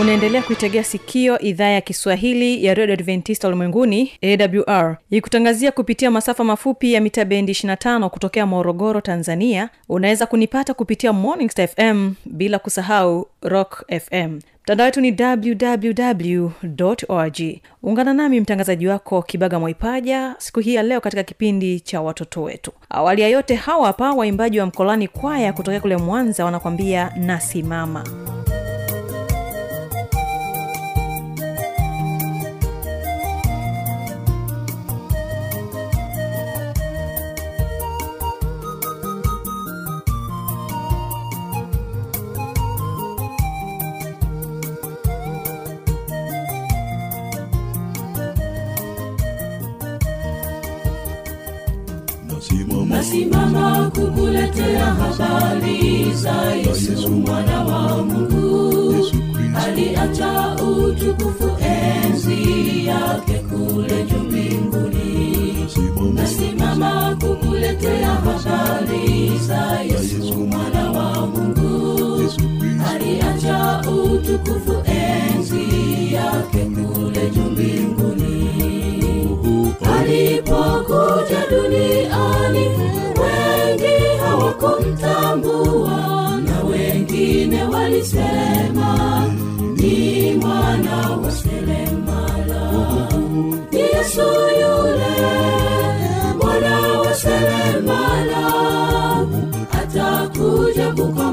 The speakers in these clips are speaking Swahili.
unaendelea kuitegea sikio idhaa ya kiswahili ya redio adventista ulimwenguni awr ikutangazia kupitia masafa mafupi ya mita bendi 25 kutokea morogoro tanzania. Unaweza kunipata kupitia morning star fm bila kusahau rock fm mtandao wetu ni www org ungana nami mtangazaji wako kibaga mwaipaja siku hii ya leo katika kipindi cha watoto wetu. Awali ya yote hawa hapa waimbaji wa mkolani kwaya kutokea kule mwanza wanakwambia nasimama nasimama kukuletea habari za yesu mwana wa mungu. Aliacha utukufu enzi yake kule juu mbinguni. Nasimama kukuletea habari za yesu mwana wa mungu. Aliacha utukufu alipokuja duniani wengi hawakumtambua na wengine walisema ni mwana wa seremala yesu yule mwana wa seremala atakuja kukomboa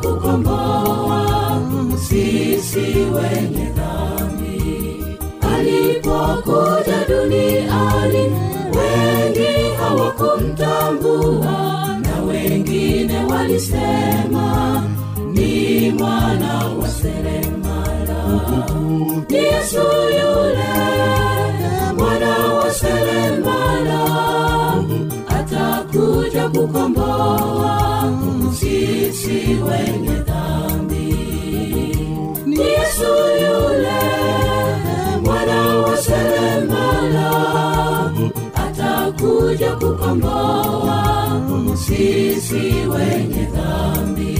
atakuja kukomboa sisi wenye dhambi. Alipokuja duniani wengi hawakumtambua na wengine walisema ni mwana wa seremala. Ni yesu yule wenye dhambi. Mwana wa seremala atakuja kukomboa sisi wenye dhambi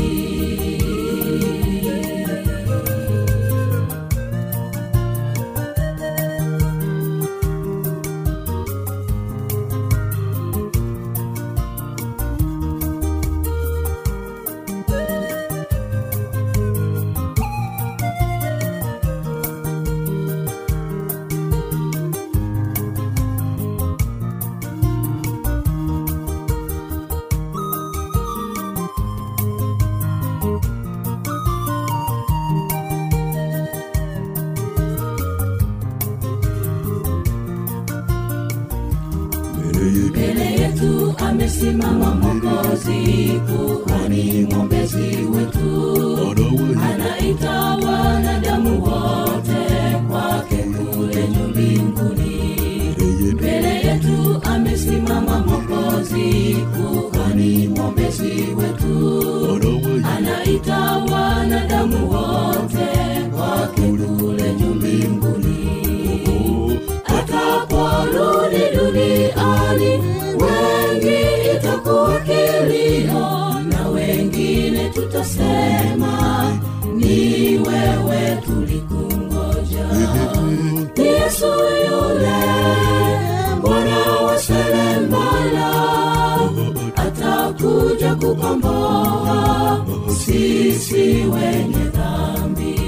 kukomboa sisi wenye dhambi.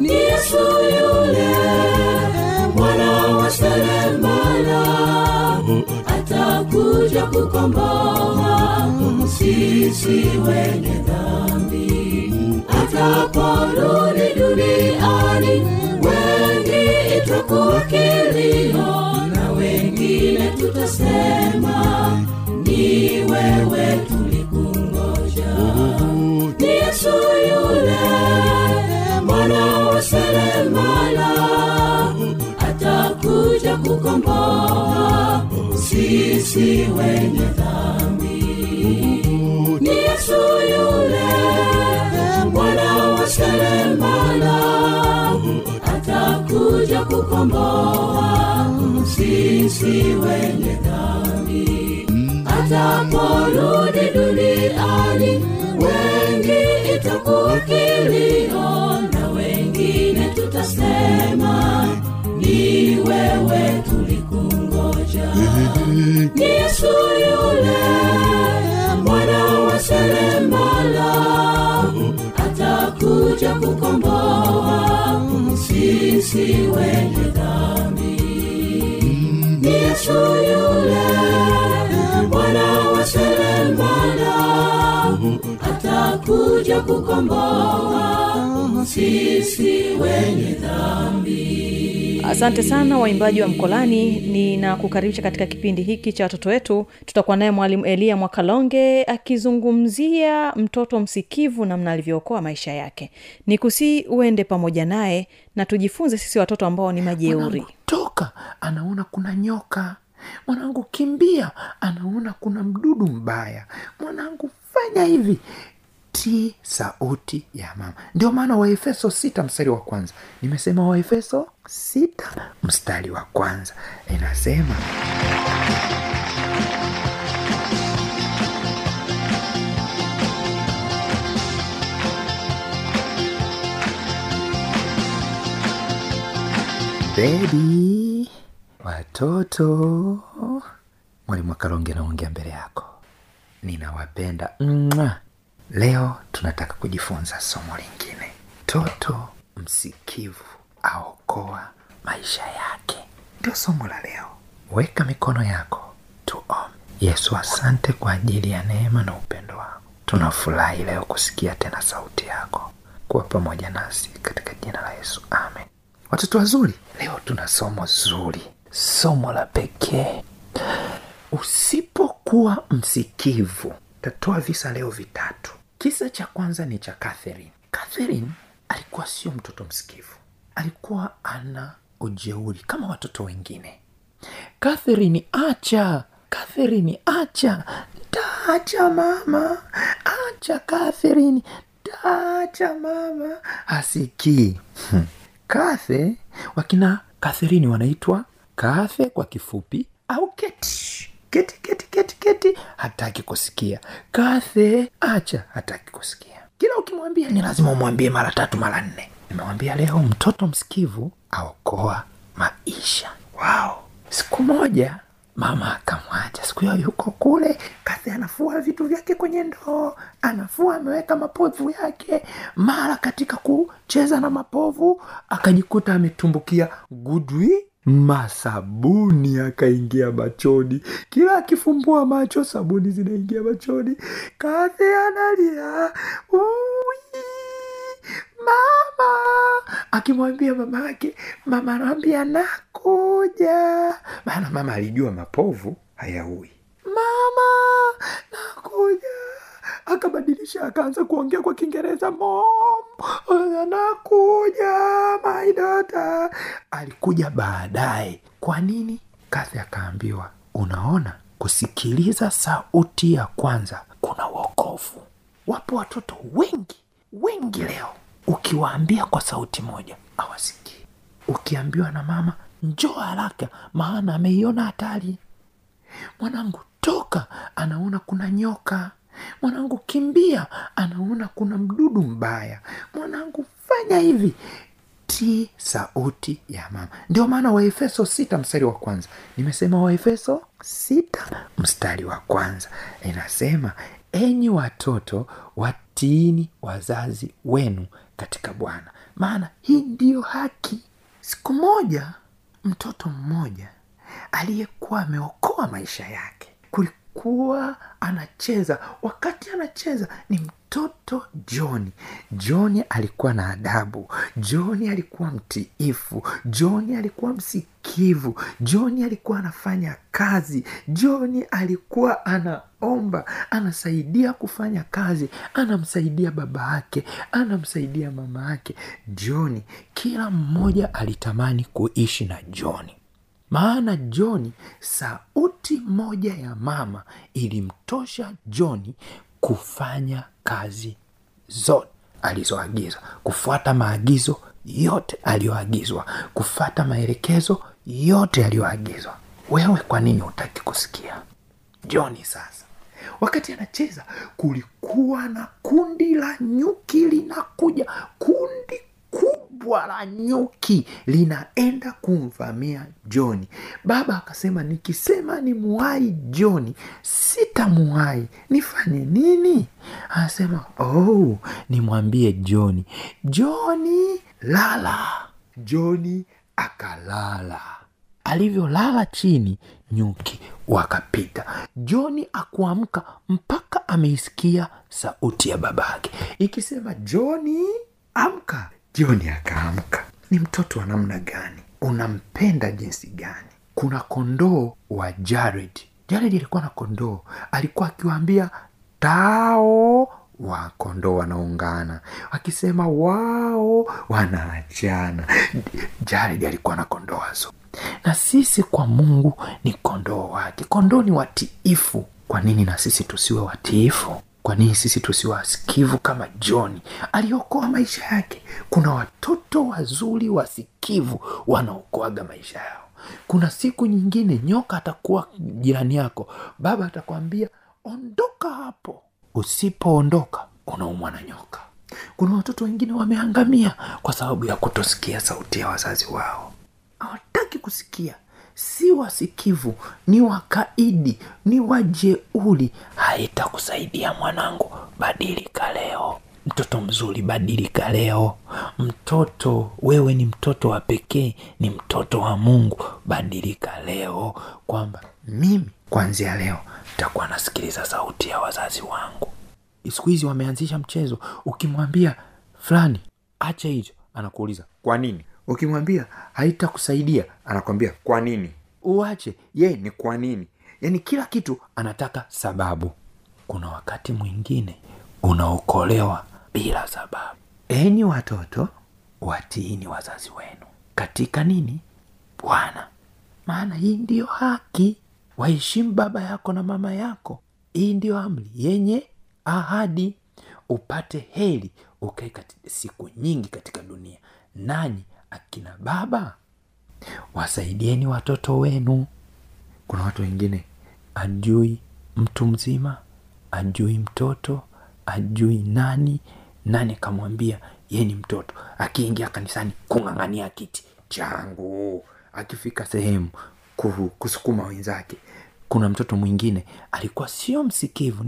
Ni yesu yule mwana wa seremala atakuja kukomboa sisi wenye dhambi. Ataporudi duniani wengi itakuwa kilio na wengine tutasema ni wewe tulikungoja. Ni yesu yule mwana wa seremala atakuja kukomboa sisi wenye dhambi. Yesu yule mwana wa seremala atakuja kukomboa sisi wenye dhambi ataporudi duniani wengi itakuwa kilio na wengine tutasema ni wewe tulikungoja. Ni yesu yule mwana wa seremala atakuja kukomboa sisi wenye dhambi. Ni yesu yule atakuja kukomboa sisi wenye dhambi. Asante sana waimbaji wa mkolani. Ninakukaribisha katika kipindi hiki cha watoto wetu. Tutakuwa naye mwalimu eliya mwakalonge akizungumzia mtoto msikivu namna alivyookoa maisha yake. Ni kusii uende pamoja naye na tujifunze sisi watoto ambao ni majeuri. Toka anaona kuna nyoka. Mwanangu kimbia anaona kuna mdudu mbaya. Mwanangu fanya hivi tii sauti ya mama. Ndio maana waefeso sita mstari wa kwanza. Nimesema waefeso sita mstari wa kwanza. Inasema bebi watoto mwalimu akalonge naongea mbele yako. Ninawapenda. Mwah. Leo tunataka kujifunza somo lingine. Toto msikivu aokoa maisha yake. Ndio somo la leo. Weka mikono yako tuombe. yesu asante kwa ajili ya neema na upendo wako. Tunafurahi leo kusikia tena sauti yako. Kuwa pamoja nasi katika jina la yesu. Amen. Watoto wazuri leo tuna somo zuri. Somo la pekee. Usipokuwa msikivu tatoa visa leo vitatu. Kisa cha kwanza ni cha catherine. Catherine alikuwa sio mtoto msikivu. Alikuwa ana ujeuri kama watoto wengine. Catherine acha! Catherine acha! Taacha mama! Acha catherine! Taacha mama! Hasikii. Hmm. kathe wakina katherini wanaitwa kathe kwa kifupi au keti keti keti keti keti. Hataki kusikia. Kathe acha hataki kusikia. Kila ukimwambia ni lazima umwambie mara tatu mara nne. Nimewambia leo mtoto msikivu aokoa maisha. Wao siku moja mama akamwacha. Siku hiyo yuko kule. Kathi anafua vitu vyake kwenye ndoo. Anafua ameweka mapovu yake. Mara katika kucheza na mapovu akajikuta ametumbukia gudwi masabuni akaingia machoni. Kila akifumbua macho sabuni zinaingia machoni. Kathi analia. "Ui, mama. Akimwambia mama yake mama anawambia nakuja. Maana mama alijua mapovu hayaui. Mama nakuja akabadilisha akaanza kuongea kwa kiingereza mom anakuja my daughter. Alikuja baadaye. Kwa nini? Kathi akaambiwa unaona kusikiliza sauti ya kwanza kuna uokovu wapo watoto wengi wengi leo. Ukiwaambia kwa sauti moja awasikii ukiambiwa na mama njoo haraka maana ameiona hatari. Mwanangu toka anaona kuna nyoka mwanangu kimbia. Anaona kuna mdudu mbaya. Mwanangu fanya hivi. Tii sauti ya mama. Ndio maana waefeso sita mstari wa kwanza. Nimesema waefeso sita mstari wa kwanza. Inasema enyi watoto watiini wazazi wenu katika bwana. Maana hii ndiyo haki. Siku moja mtoto mmoja aliyekuwa ameokoa maisha yake anacheza. Wakati anacheza ni mtoto johni johni alikuwa na adabu. Johni alikuwa mtiifu. Johni alikuwa msikivu. Johni alikuwa anafanya kazi. Johni alikuwa anaomba. Anasaidia kufanya kazi. Anamsaidia baba yake. Anamsaidia mama yake. Johni kila mmoja alitamani kuishi na johni maana joni sauti moja ya mama ilimtosha joni kufanya kazi zote alizoagizwa kufuata maagizo yote aliyoagizwa. Kufuata maelekezo yote aliyoagizwa. Wewe kwa nini hutaki kusikia? Joni sasa wakati anacheza kulikuwa na kundi la nyuki linakuja. Kundi kubwa la nyuki linaenda kumvamia joni. Baba akasema nikisema ni muwai joni sitamuwai nifanye nini? Anasema oh, nimwambie joni. Joni lala. Joni akalala. Alivyolala chini nyuki wakapita. Joni akuamka mpaka ameisikia sauti ya babake. Ikisema joni amka joni akaamka. Ni mtoto wa namna gani? Unampenda jinsi gani? Kuna kondoo wa jared. Jared alikuwa na kondoo. Alikuwa akiwaambia tao wa kondoo wanaungana akisema wao wanaachana. Jared alikuwa na kondoo wazo. Na sisi kwa mungu ni kondoo wake. Kondoo ni watiifu. Kwa nini na sisi tusiwe watiifu kwa nini sisi tusiwasikivu kama johni aliokoa maisha yake. Kuna watoto wazuri wasikivu wanaokoaga maisha yao. Kuna siku nyingine nyoka atakuwa jirani yako. Baba atakwambia ondoka hapo. Usipoondoka unaumwa na nyoka. Kuna watoto wengine wameangamia kwa sababu ya kutosikia sauti ya wazazi wao. Hawataki kusikia si wasikivu ni wakaidi ni wajeuli haitakusaidia mwanangu badilika leo. Mtoto mzuri badilika leo. Mtoto wewe ni mtoto wa pekee ni mtoto wa mungu. Badilika leo kwamba mimi kwanzia leo nitakuwa nasikiliza sauti ya wazazi wangu. Siku hizi wameanzisha mchezo ukimwambia fulani acha hicho anakuuliza kwa nini ukimwambia haitakusaidia anakwambia kwa nini? Uache ye ni kwa nini? Yaani kila kitu anataka sababu. Kuna wakati mwingine unaokolewa bila sababu. Enyi watoto watiini wazazi wenu. Katika nini? Bwana. Maana hii ndiyo haki. Waheshimu baba yako na mama yako. Hii ndiyo amri yenye ahadi. Upate heri ukae siku nyingi katika dunia. Nanyi akina baba wasaidieni watoto wenu. Kuna watu wengine ajui mtu mzima ajui mtoto ajui nani. Nani akamwambia ye ni mtoto. Akiingia kanisani kung'ang'ania kiti changu. Akifika sehemu kusukuma wenzake. Kuna mtoto mwingine alikuwa sio msikivu.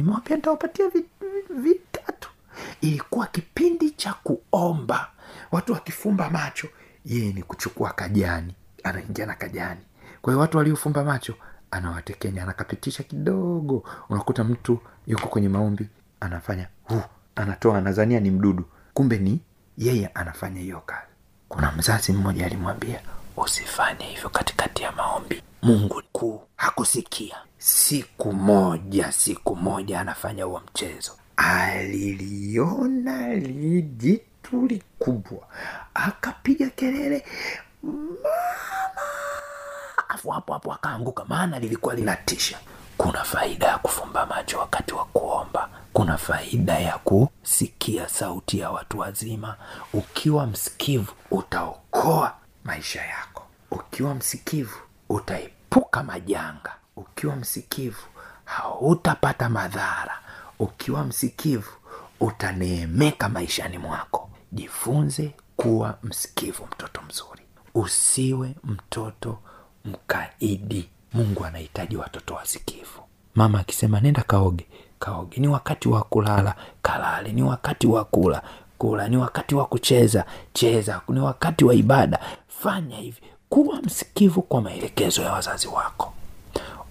Vi- vi- vitatu. Ilikuwa kipindi cha kuomba. Watu wakifumba macho yeye ni kuchukua kajani anaingia na kajani. Kwa hiyo watu waliofumba macho anawatekenya anakapitisha kidogo. Unakuta mtu yuko kwenye maombi anafanya huu anatoa anazania ni mdudu. Kumbe ni yeye anafanya hiyo kazi. Kuna mzazi mmoja alimwambia usifanye hivyo katikati ya maombi. Mungu kuu hakusikia. Siku moja siku moja anafanya huo mchezo. Aliliona lijitu kubwa, akapiga kelele afu hapo hapo akaanguka maana lilikuwa linatisha. Kuna faida ya kufumba macho wakati wa kuomba. Kuna faida ya kusikia sauti ya watu wazima. Ukiwa msikivu utaokoa maisha yako. Ukiwa msikivu utaepuka majanga. Ukiwa msikivu hautapata madhara. Ukiwa msikivu utaneemeka maishani mwako jifunze kuwa msikivu mtoto mzuri. Usiwe mtoto mkaidi. Mungu anahitaji watoto wasikivu. Mama akisema nenda kaoge. Kaoge. Ni wakati wa kulala. Kalale. Ni wakati wa kula. Kula. Ni wakati wa kucheza. Cheza. Ni wakati wa ibada. Fanya hivi. Kuwa msikivu kwa maelekezo ya wazazi wako.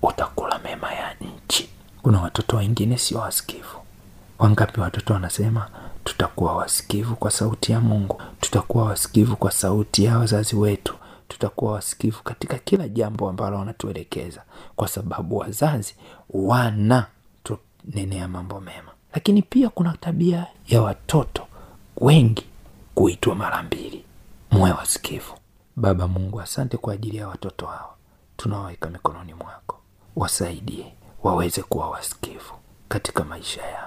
Utakula mema ya nchi. Kuna watoto wengine sio wasikivu. Wangapi watoto wanasema tutakuwa wasikivu kwa sauti ya mungu. Tutakuwa wasikivu kwa sauti ya wazazi wetu. Tutakuwa wasikivu katika kila jambo ambalo wanatuelekeza. Kwa sababu wazazi wana tunenea mambo mema. Lakini pia kuna tabia ya watoto wengi kuitwa mara mbili. Muwe wasikivu. Baba mungu asante kwa ajili ya watoto hawa. Tunawaweka mikononi mwako. Wasaidie waweze kuwa wasikivu katika maisha yao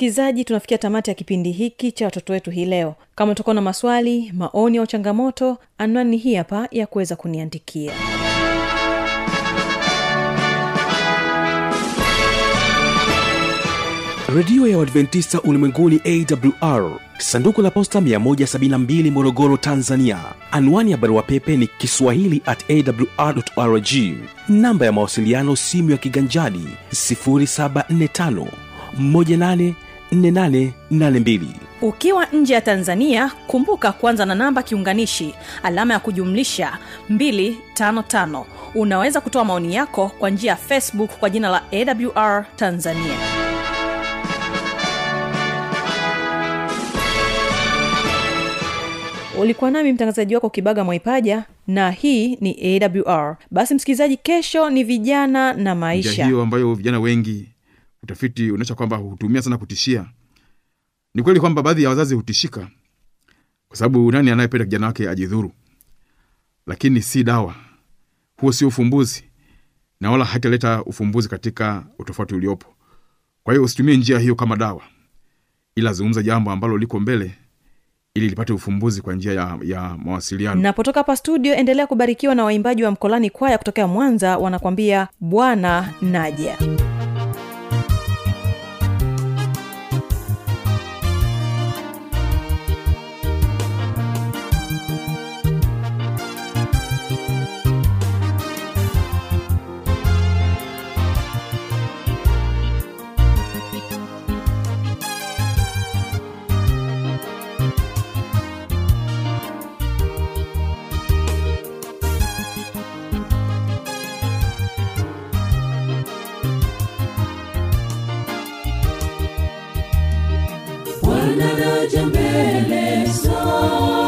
msikilizaji tunafikia tamati ya kipindi hiki cha watoto wetu hii leo. Kama utakuwa na maswali maoni au changamoto anwani hii hapa ya kuweza kuniandikia. Redio ya uadventista ulimwenguni awr sanduku la posta 172 morogoro tanzania. Anwani ya barua pepe ni kiswahili at awrrg namba ya mawasiliano simu ya kiganjadi 745 184882 ukiwa nje ya tanzania kumbuka kuanza na namba kiunganishi alama ya kujumlisha 255 unaweza kutoa maoni yako kwa njia ya facebook kwa jina la awr tanzania. Ulikuwa nami mtangazaji wako kibaga mwaipaja na hii ni awr basi msikilizaji kesho ni vijana na maisha. Hiyo ambayo vijana wengi utafiti unaonyesha kwamba hutumia sana kutishia. Ni kweli kwamba baadhi ya wazazi hutishika kwa sababu nani anayependa kijana wake ajidhuru? Lakini si dawa. Huo sio ufumbuzi na wala hataleta ufumbuzi katika utofauti uliopo. Kwa hiyo usitumie njia hiyo kama dawa ila zungumza jambo ambalo liko mbele ili lipate ufumbuzi kwa njia ya, ya mawasiliano. Napotoka hapa studio endelea kubarikiwa na waimbaji wa mkolani kwaya kutokea mwanza wanakwambia bwana naja wanaraja mbele zako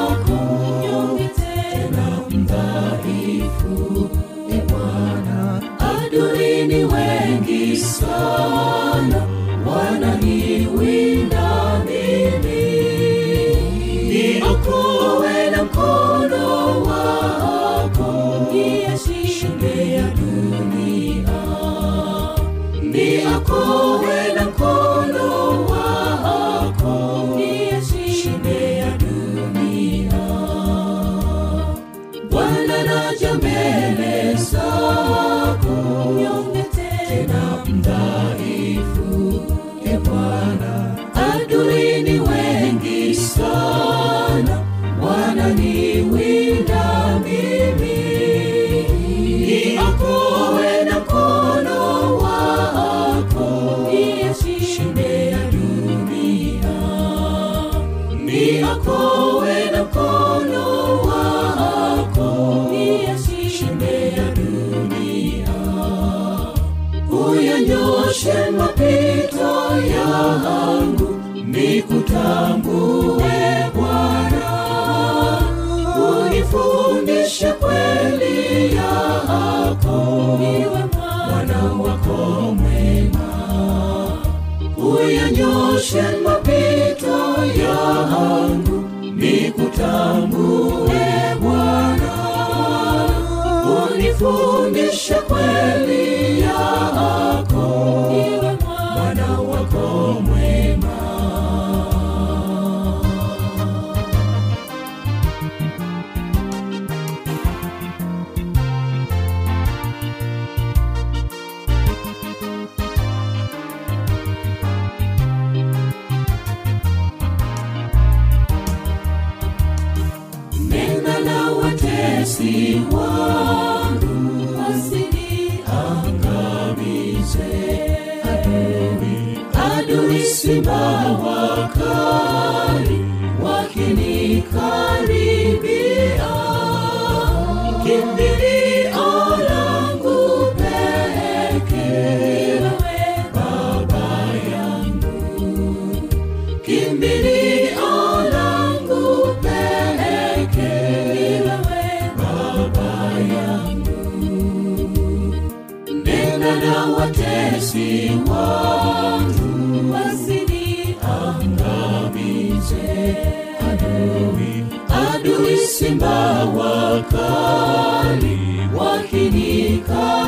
watesi wangu wasiniangamize adui adui simba simba wakali wakinikaribia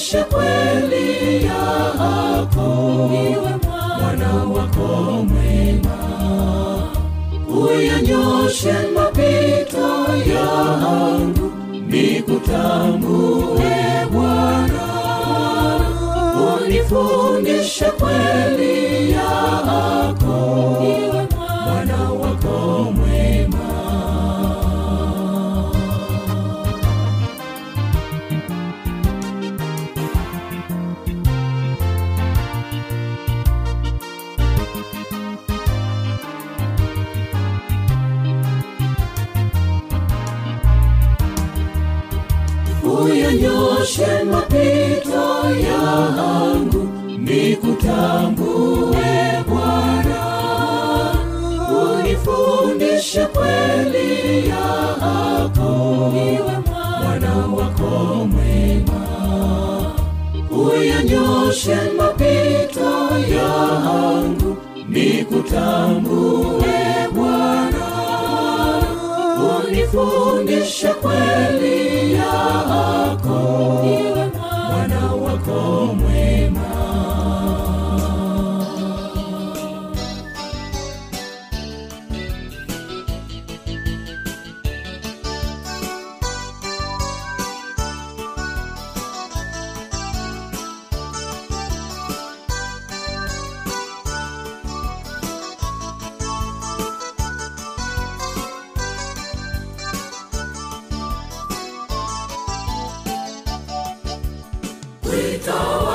unifundishe kweli yako, mwana wako mwema. Uyanyoshe mapito yangu nikutambue Bwana, unifundishe kweli nitambue Bwana, unifundishe kweli yako, niwe mwana wako mwema, uyanyoshe mapito yangu, nikutambue Bwana, unifundishe kweli yako, niwe mwana wako mwema. Victor.